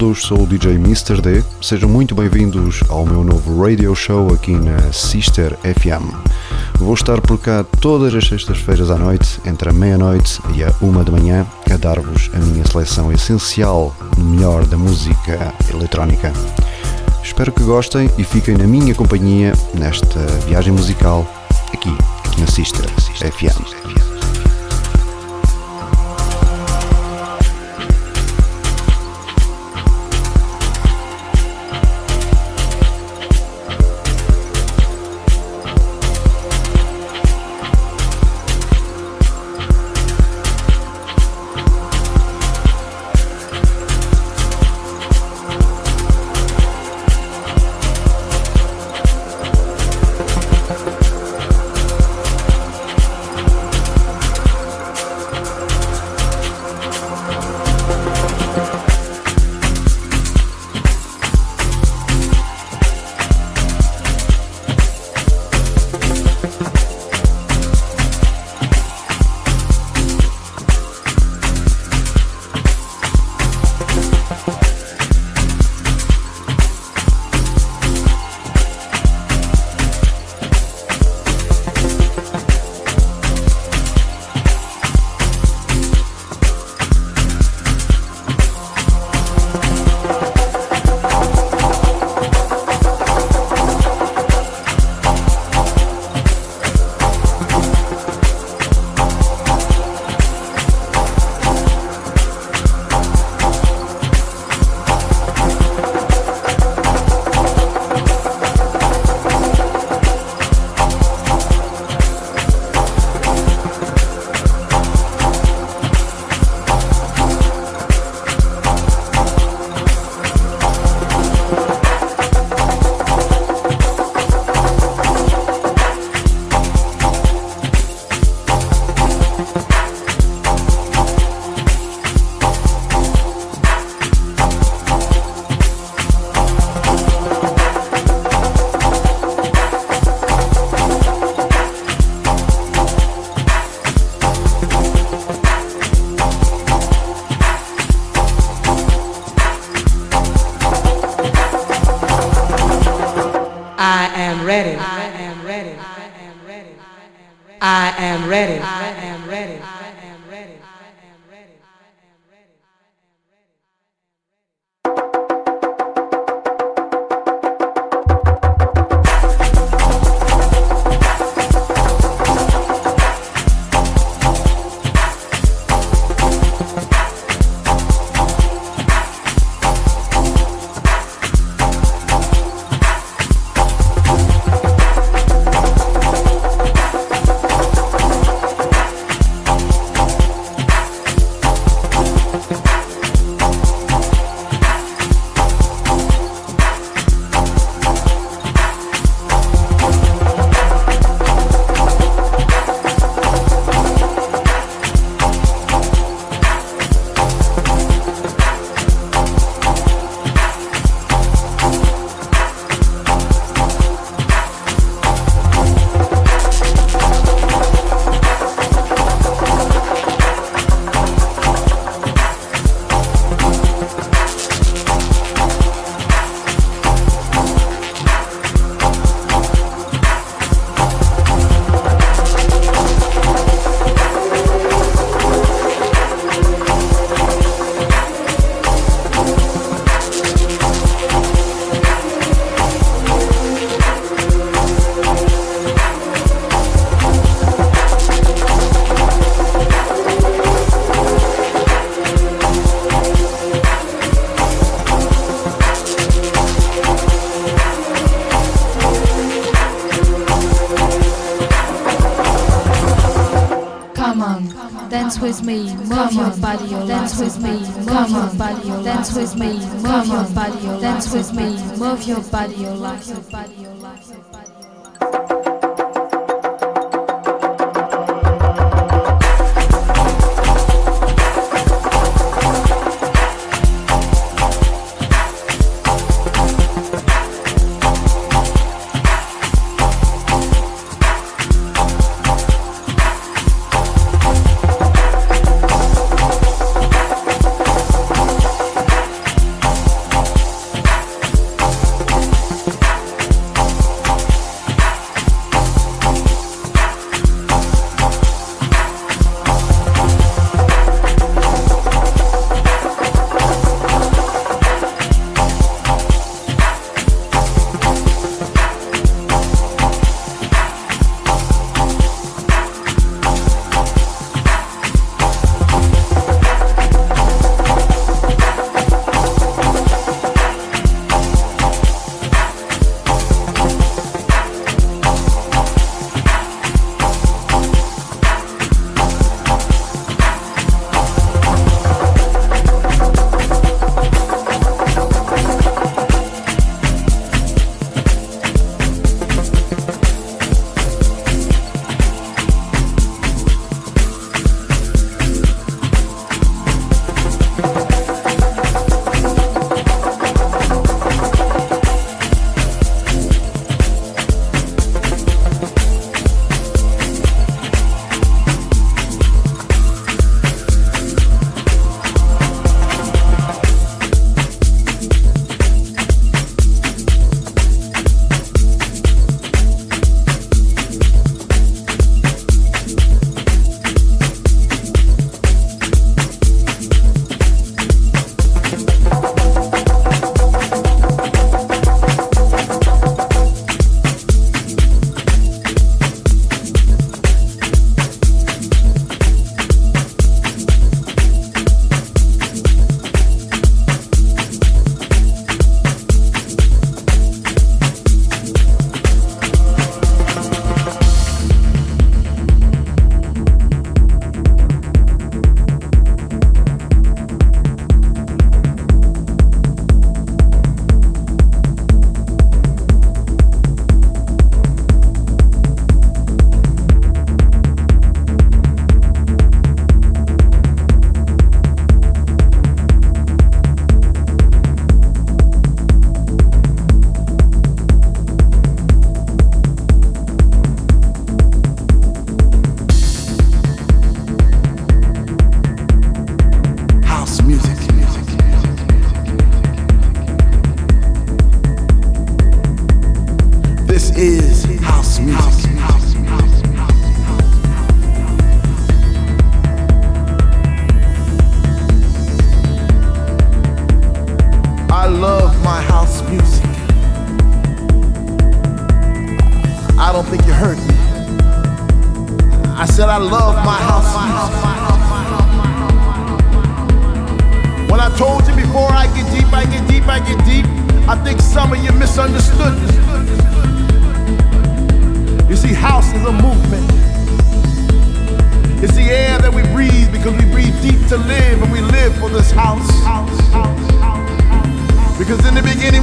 Todos, sou o DJ Mr. D. Sejam muito bem-vindos ao meu novo radio show aqui na Sister FM. Vou estar por cá todas as sextas-feiras à noite, entre a meia-noite e a uma da manhã, a dar-vos a minha seleção essencial no melhor da música eletrónica. Espero que gostem e fiquem na minha companhia nesta viagem musical aqui, na Sister FM. ready. I am ready. I am ready. I am ready. Dance with me, move your body, dance with me, move your body, dance with me, move your body, dance with me, move your body, your life, your body, your life,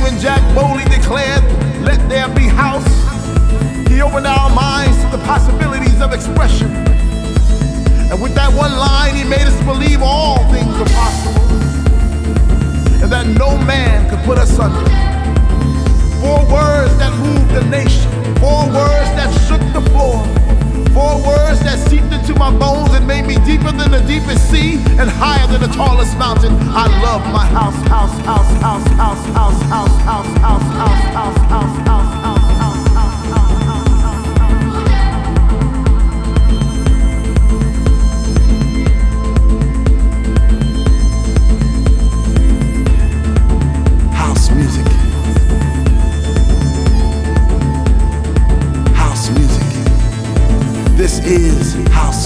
when Jack boldly declared, Let there be house, he opened our minds to the possibilities of expression. And with that one line, he made us believe all things are possible and that no man could put us under. Four words that moved the nation, four words that shook the floor. Four words that seeped into my bones and made me deeper than the deepest sea and higher than the tallest mountain. I love my house, house, house, house, house, house, house, house, house, house, house, house, house.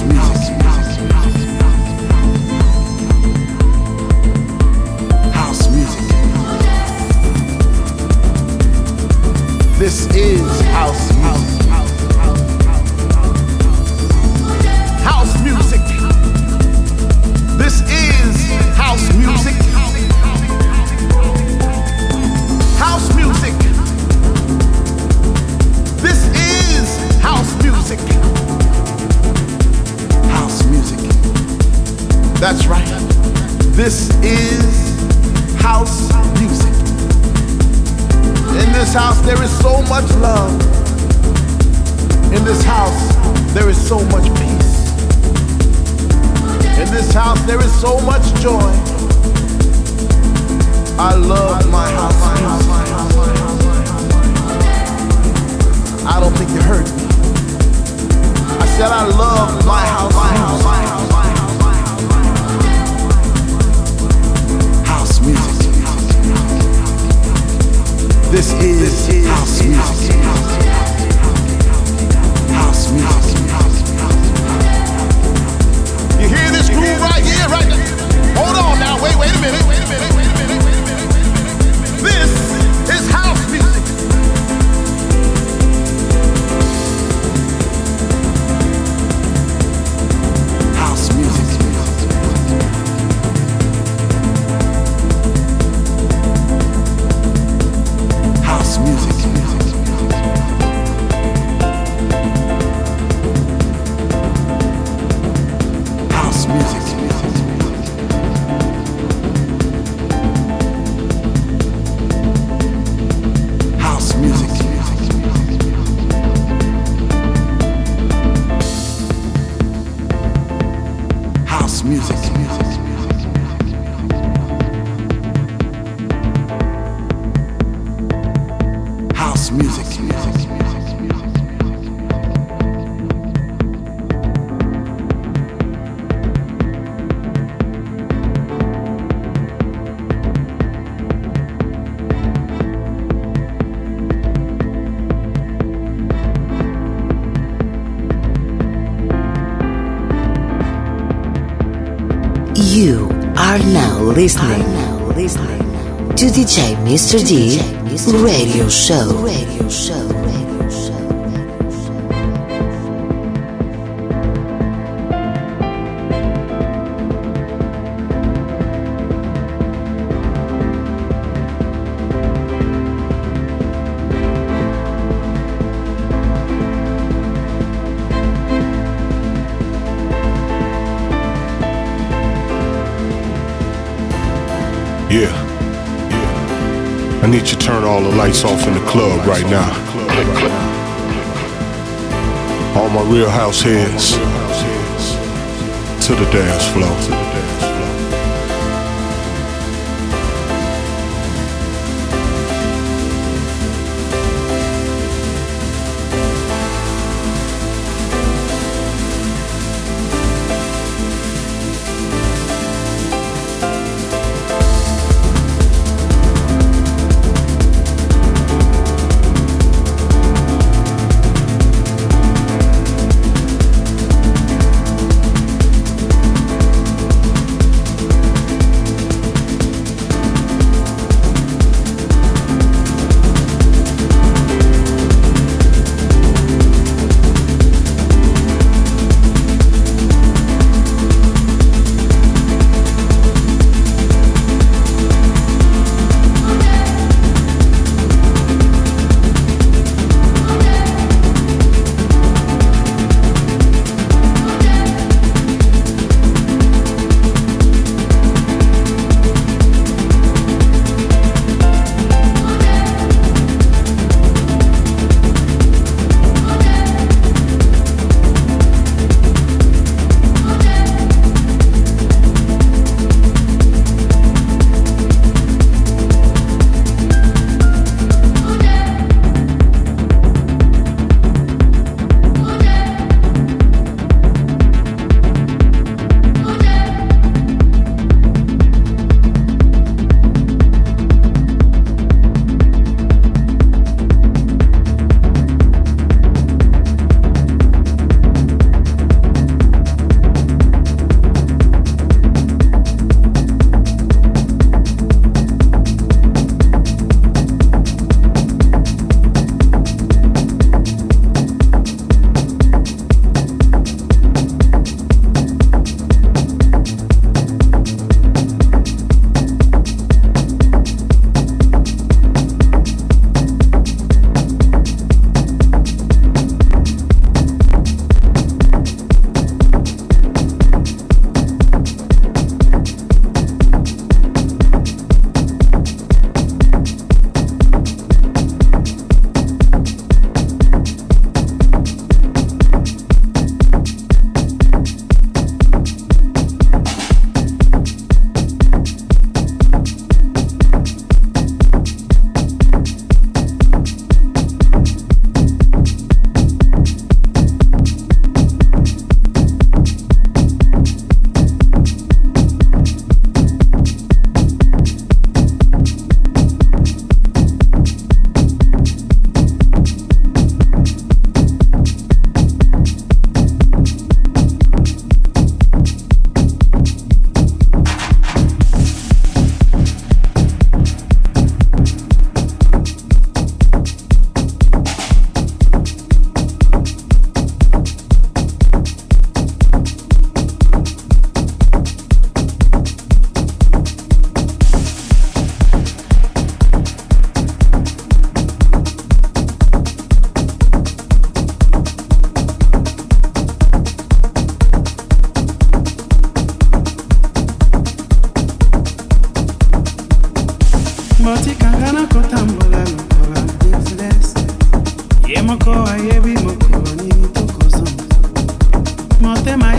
music. listening, listening to DJ Mr. D Radio Show. Radio Show. need you turn all the lights off in the club right now. All my real house heads to the dance floor. motikangana kotambola lokola business. Ye moko ayebi mokolo nini tokozonga motema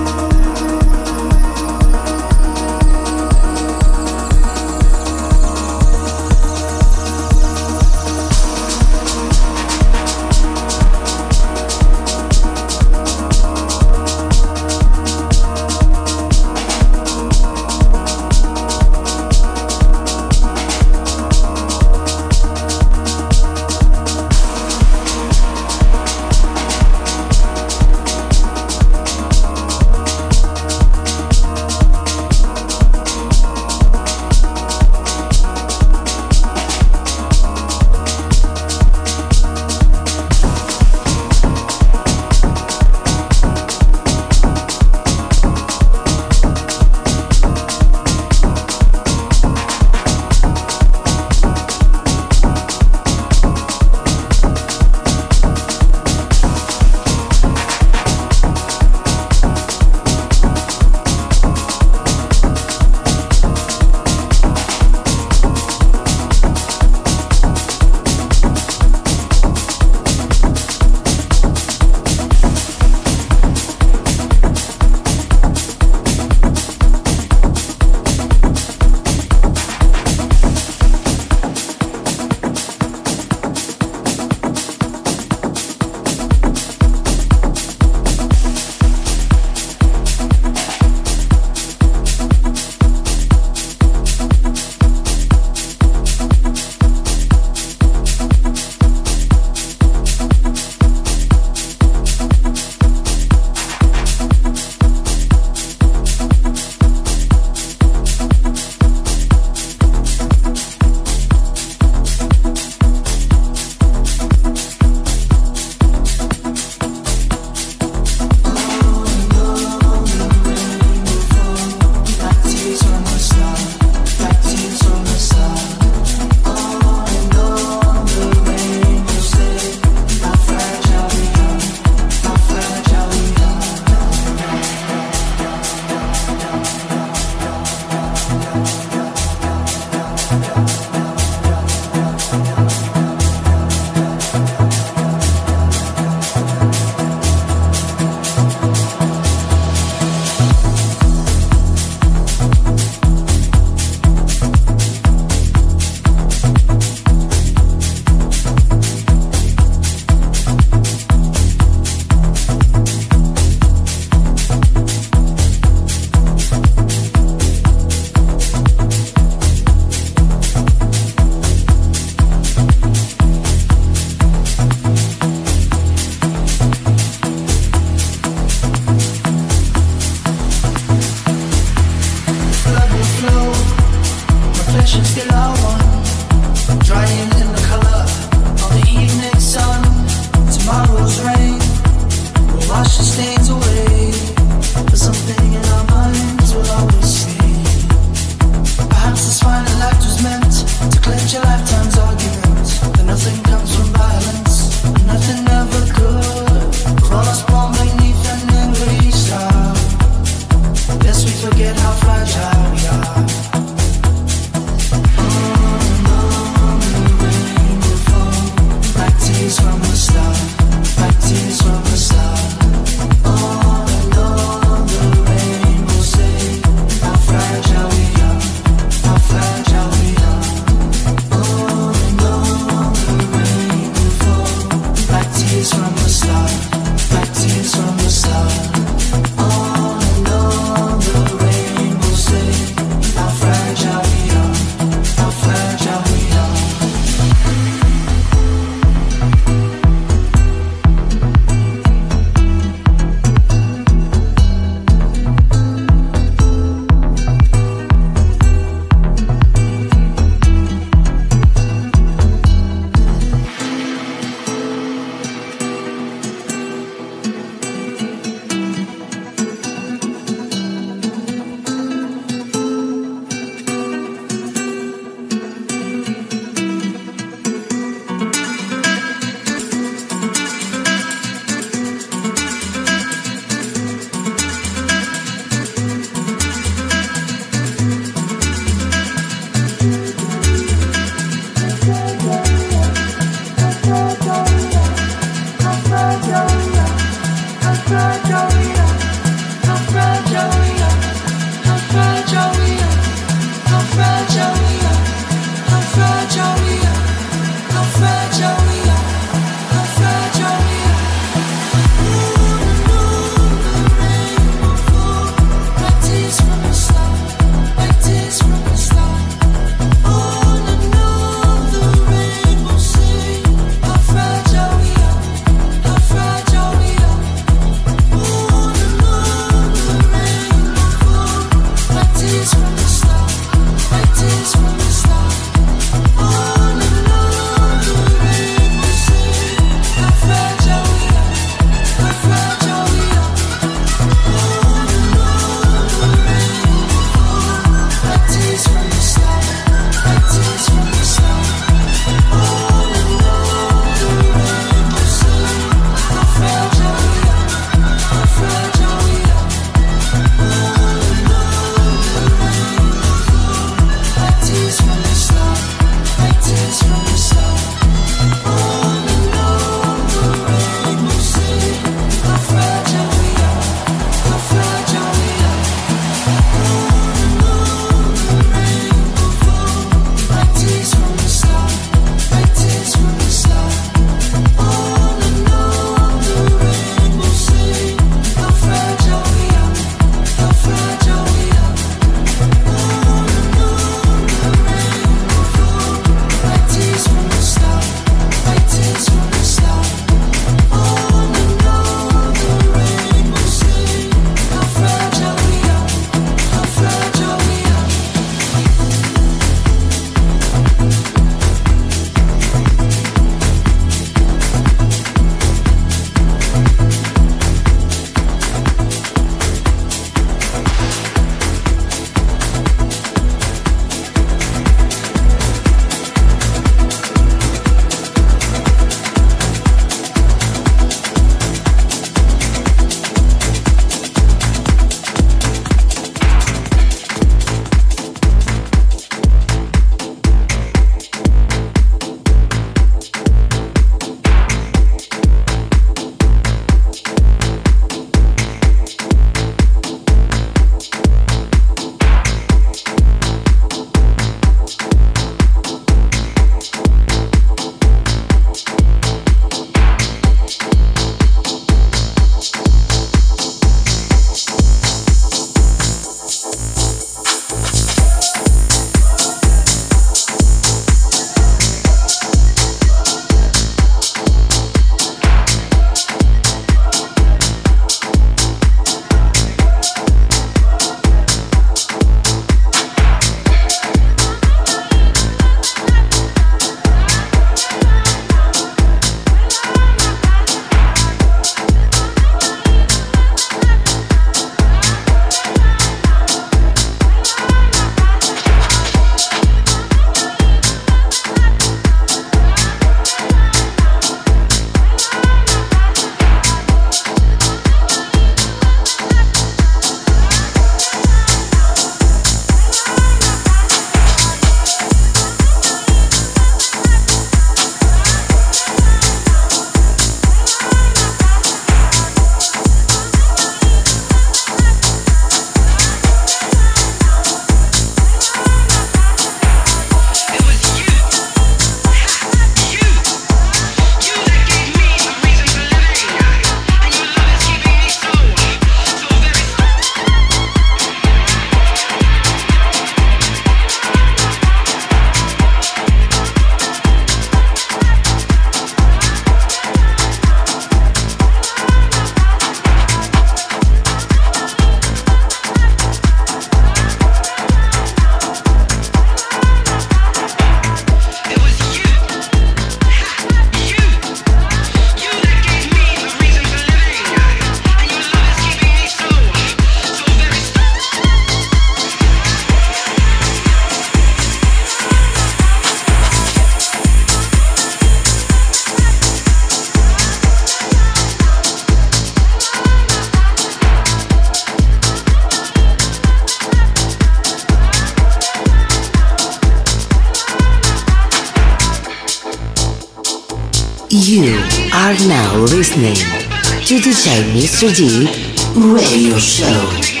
You are now listening to DJ Mr. D radio show.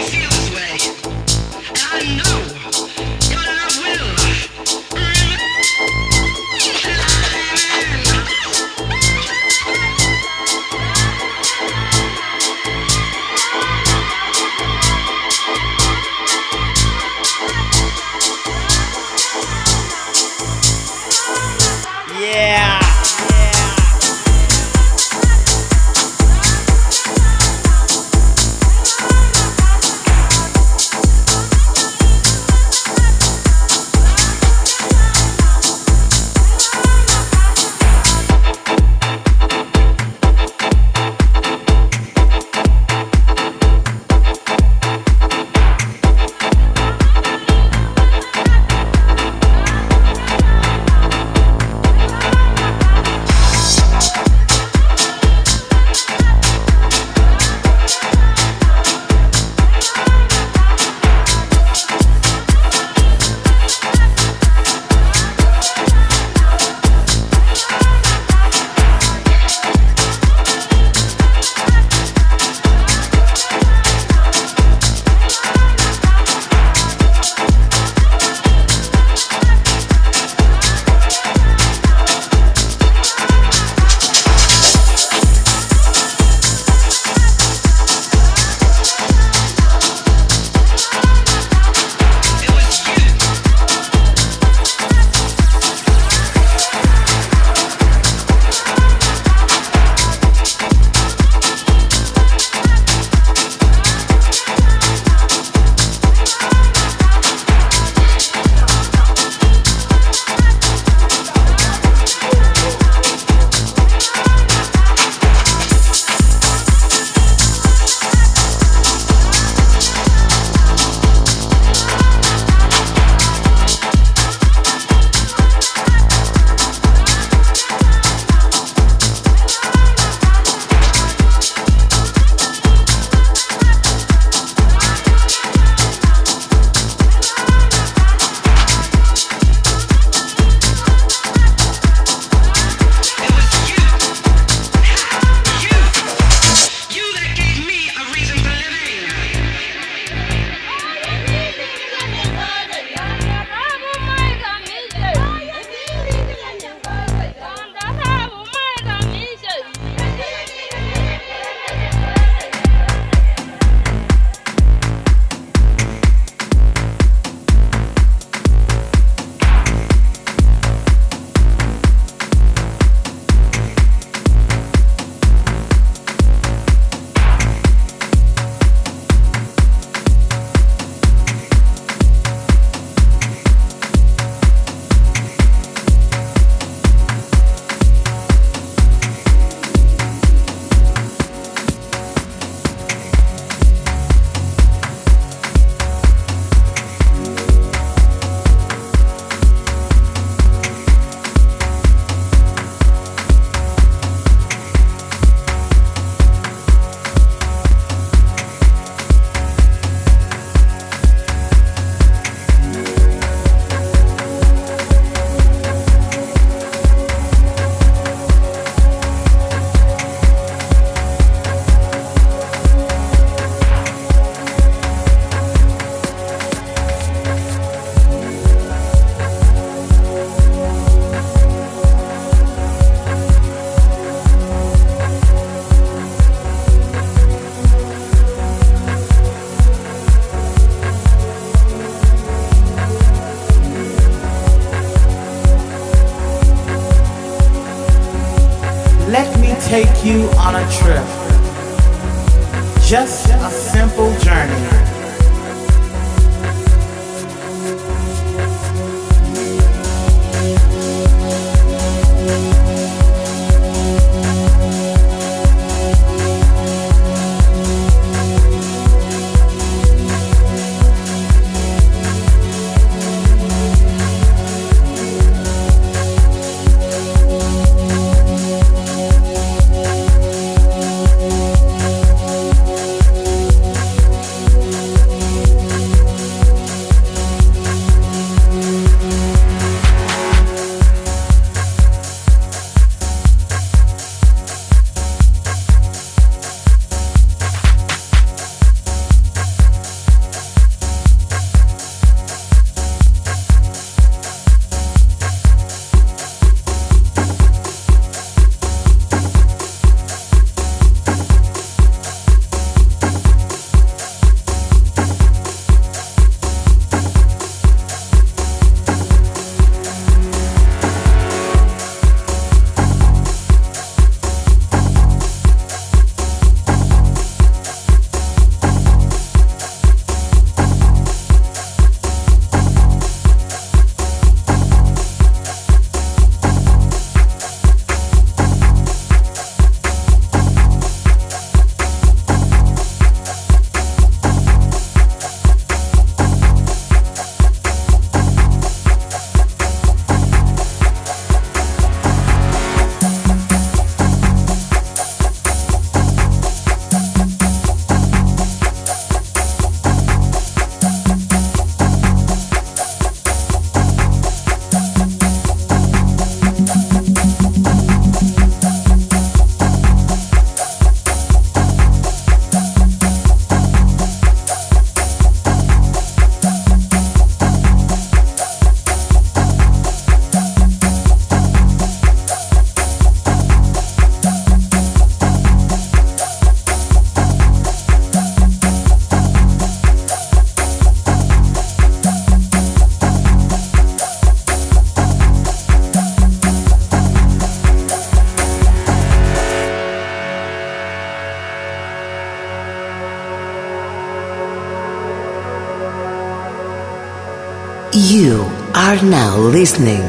Are now listening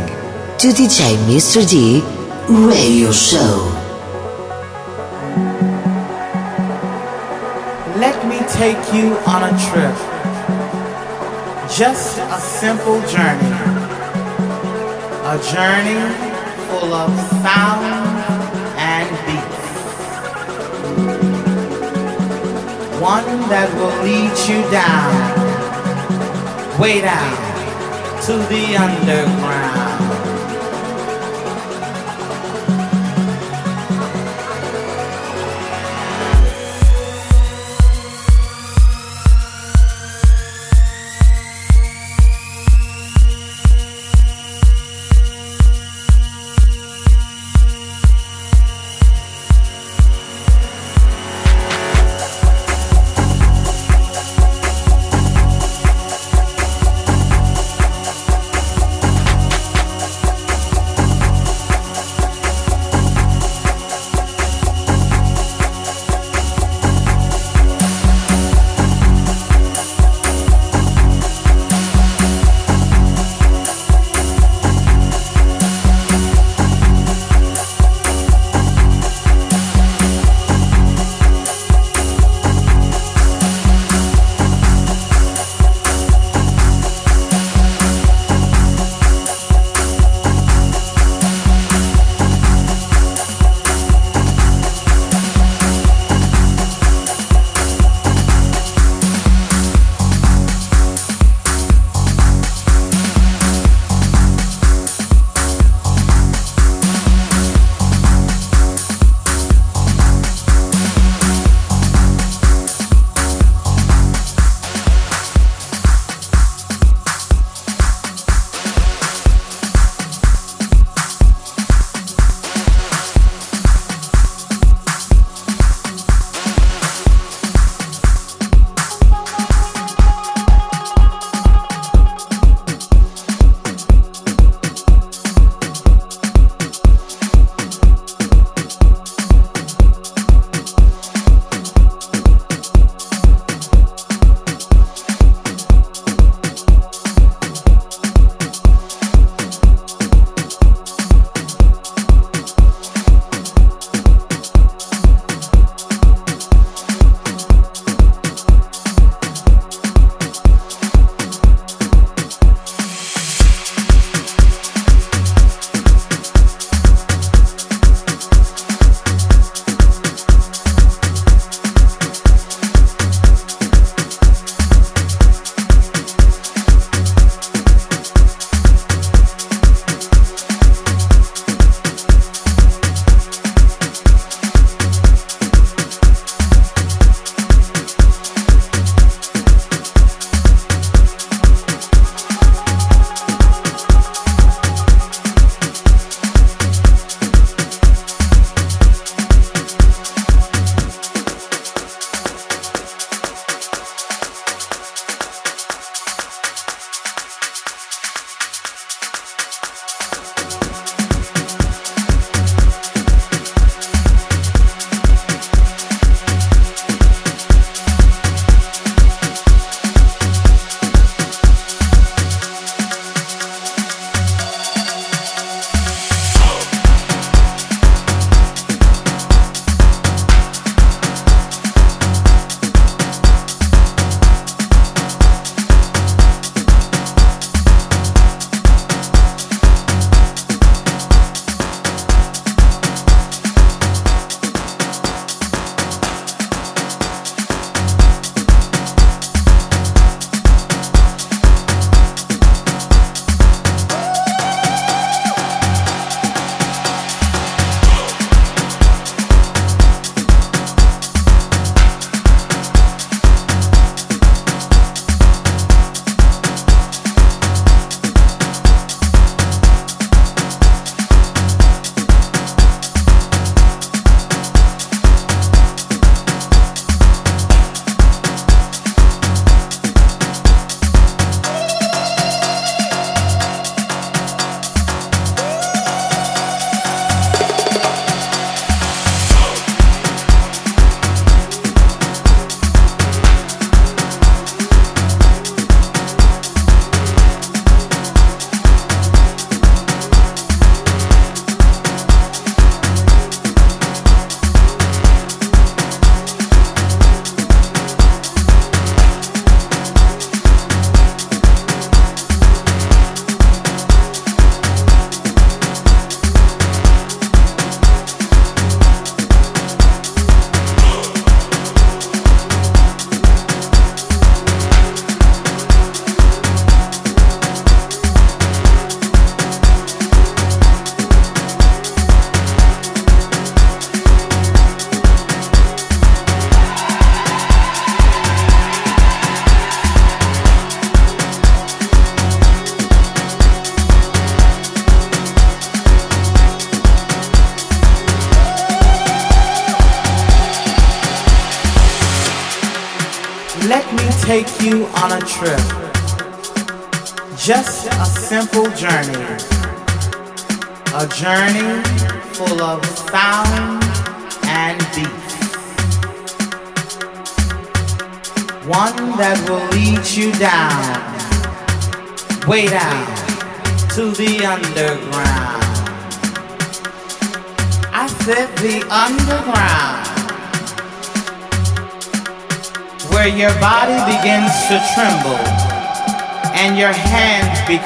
to DJ Mr. D Radio Show. Let me take you on a trip. Just a simple journey. A journey full of sound and beats. One that will lead you down, way down to the underground.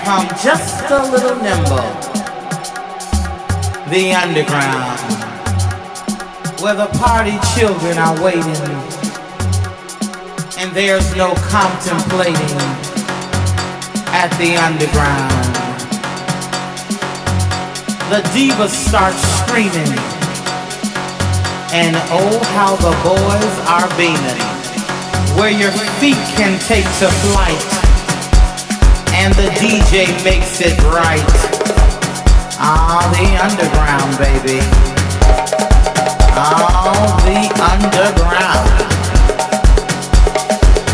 Become just a little nimble. The underground, where the party children are waiting and there's no contemplating at the underground. The divas start screaming, and oh, how the boys are beaming where your feet can take to flight and the DJ makes it right. Ah, the underground, baby. Ah, the underground.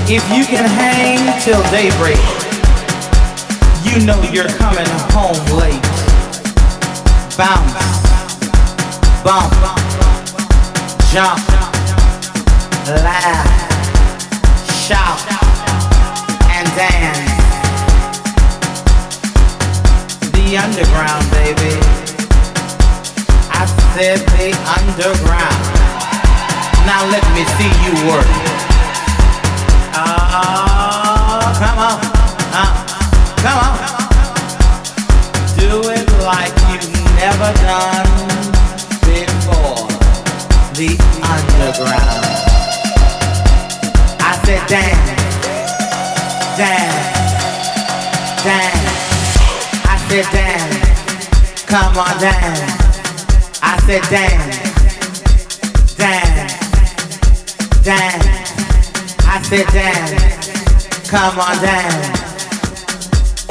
If you can hang till daybreak, you know you're coming home late. Bounce, bump, jump, laugh shout and dance. The underground, baby. I said the underground. Now let me see you work. Oh, come on. Uh, come on. Do it like you've never done before. The underground I said dance, dance, dance. Said dance, come on dance. I said dance, dance, dance. I said dance, come on dance.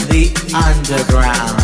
The underground.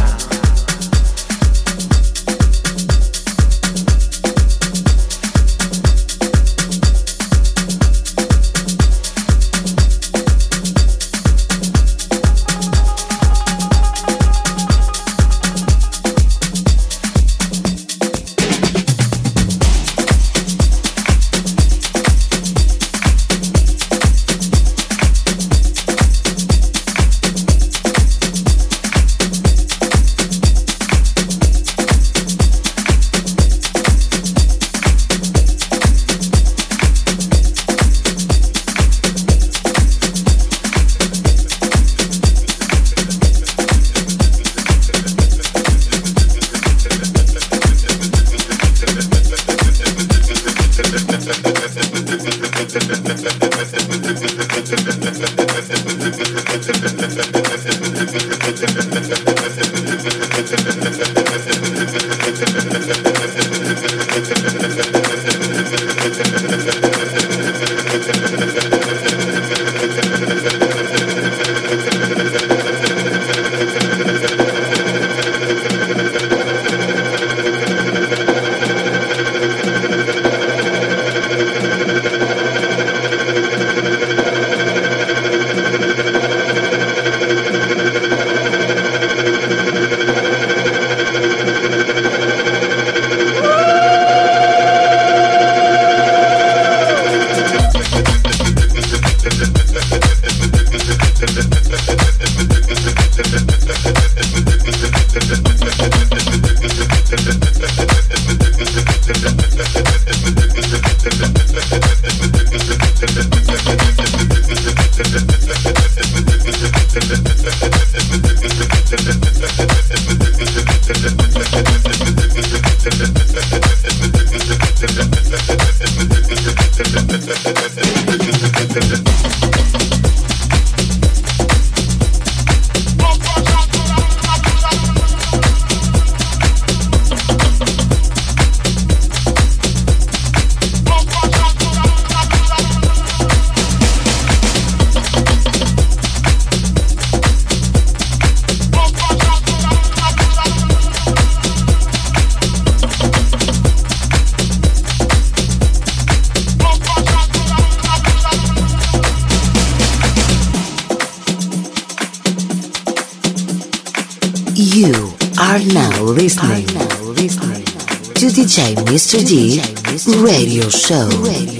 Thank you. Mr. D Radio Show. Radio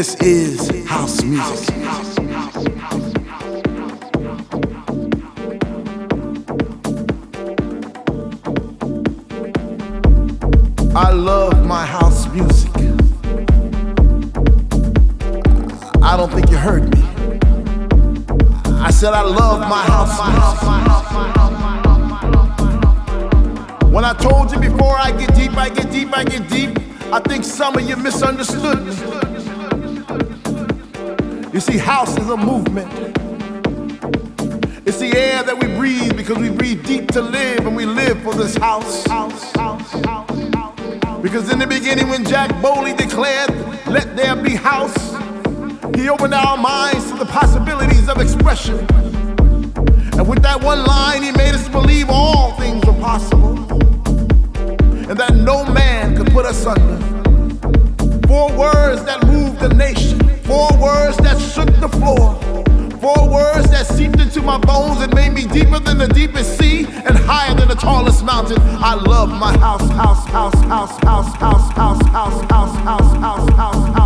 This is house music. I love my house music. I don't think you heard me. I said I love my house music. When I told you before I get deep, I get deep, I get deep, I think some of you misunderstood see, house is a movement. It's the air that we breathe because we breathe deep to live and we live for this house. Because in the beginning, when Jack Bowley declared, Let there be house, he opened our minds to the possibilities of expression. And with that one line, he made us believe all things were possible and that no man could put us under. Four words that moved the nation. Four words that shook the floor. Four words that seeped into my bones and made me deeper than the deepest sea and higher than the tallest mountain. I love my house, house, house, house, house, house, house, house, house, house, house, house.